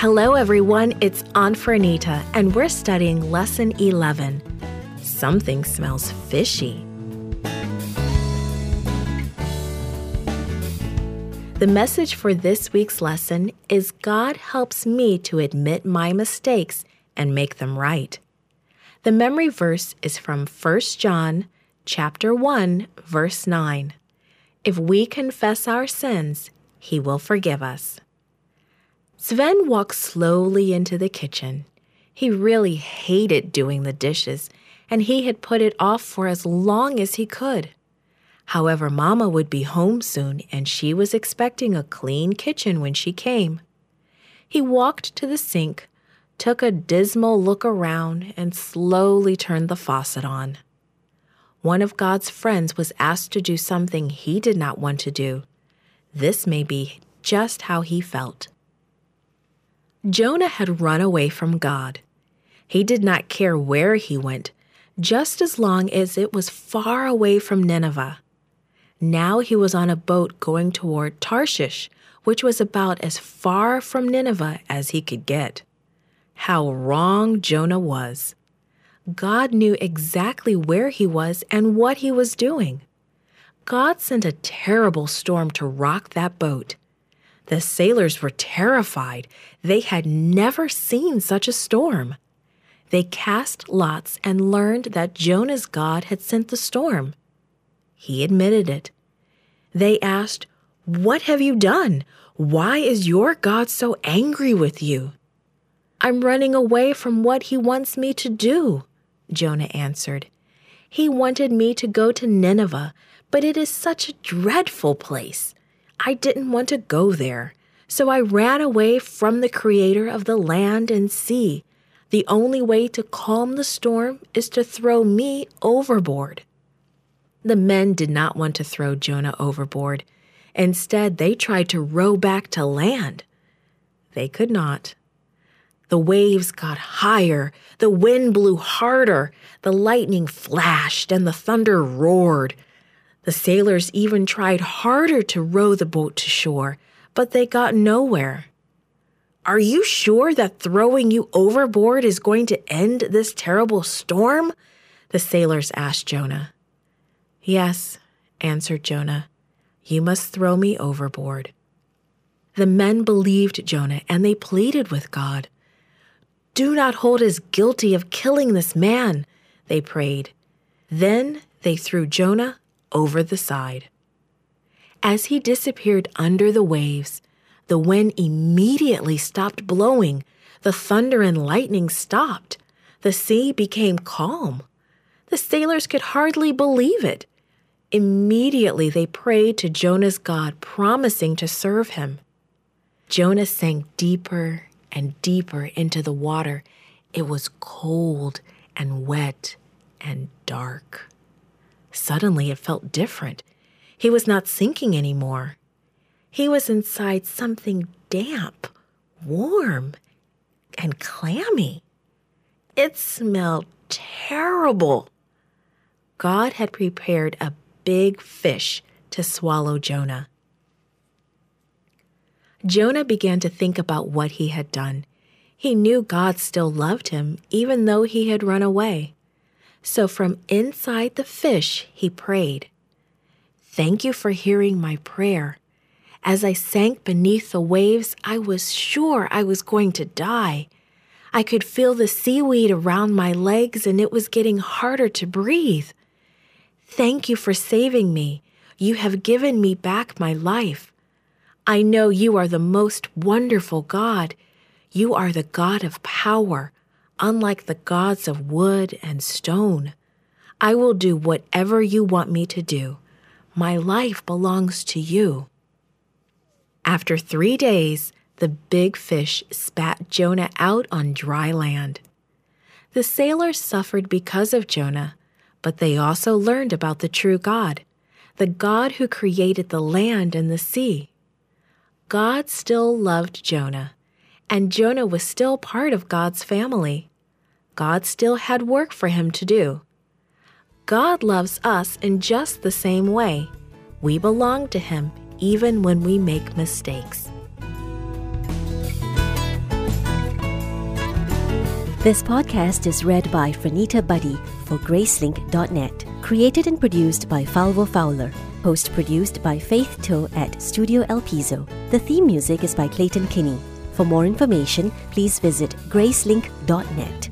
Hello, everyone. It's Aunt Fernita, and we're studying Lesson 11. Something smells fishy. The message for this week's lesson is God helps me to admit my mistakes and make them right. The memory verse is from 1 John chapter 1 verse 9. If we confess our sins, he will forgive us. Sven walked slowly into the kitchen. He really hated doing the dishes, and he had put it off for as long as he could. However, Mama would be home soon, and she was expecting a clean kitchen when she came. He walked to the sink, took a dismal look around, and slowly turned the faucet on. One of God's friends was asked to do something he did not want to do. This may be just how he felt. Jonah had run away from God. He did not care where he went, just as long as it was far away from Nineveh. Now he was on a boat going toward Tarshish, which was about as far from Nineveh as he could get. How wrong Jonah was. God knew exactly where he was and what he was doing. God sent a terrible storm to rock that boat. The sailors were terrified. They had never seen such a storm. They cast lots and learned that Jonah's God had sent the storm. He admitted it. They asked, What have you done? Why is your God so angry with you? I'm running away from what he wants me to do, Jonah answered. He wanted me to go to Nineveh, but it is such a dreadful place. I didn't want to go there, so I ran away from the Creator of the land and sea. The only way to calm the storm is to throw me overboard. The men did not want to throw Jonah overboard. Instead, they tried to row back to land. They could not. The waves got higher, the wind blew harder, the lightning flashed, and the thunder roared. The sailors even tried harder to row the boat to shore, but they got nowhere. Are you sure that throwing you overboard is going to end this terrible storm? The sailors asked Jonah. Yes, answered Jonah, you must throw me overboard. The men believed Jonah and they pleaded with God. Do not hold us guilty of killing this man, they prayed. Then they threw Jonah over the side. As he disappeared under the waves, the wind immediately stopped blowing, the thunder and lightning stopped, the sea became calm. The sailors could hardly believe it. Immediately they prayed to Jonah's God, promising to serve him. Jonah sank deeper and deeper into the water. It was cold and wet and dark. Suddenly it felt different. He was not sinking anymore. He was inside something damp, warm, and clammy. It smelled terrible. God had prepared a big fish to swallow Jonah. Jonah began to think about what he had done. He knew God still loved him, even though he had run away. So from inside the fish, he prayed, Thank you for hearing my prayer. As I sank beneath the waves, I was sure I was going to die. I could feel the seaweed around my legs and it was getting harder to breathe. Thank you for saving me. You have given me back my life. I know you are the most wonderful God. You are the God of power, unlike the gods of wood and stone. I will do whatever you want me to do. My life belongs to you. After three days, the big fish spat Jonah out on dry land. The sailors suffered because of Jonah but they also learned about the true God, the God who created the land and the sea. God still loved Jonah, and Jonah was still part of God's family. God still had work for him to do. God loves us in just the same way. We belong to Him even when we make mistakes. This podcast is read by Franita Buddy for Gracelink.net. Created and produced by Falvo Fowler. Post produced by Faith Toe at Studio El Piso. The theme music is by Clayton Kinney. For more information, please visit Gracelink.net.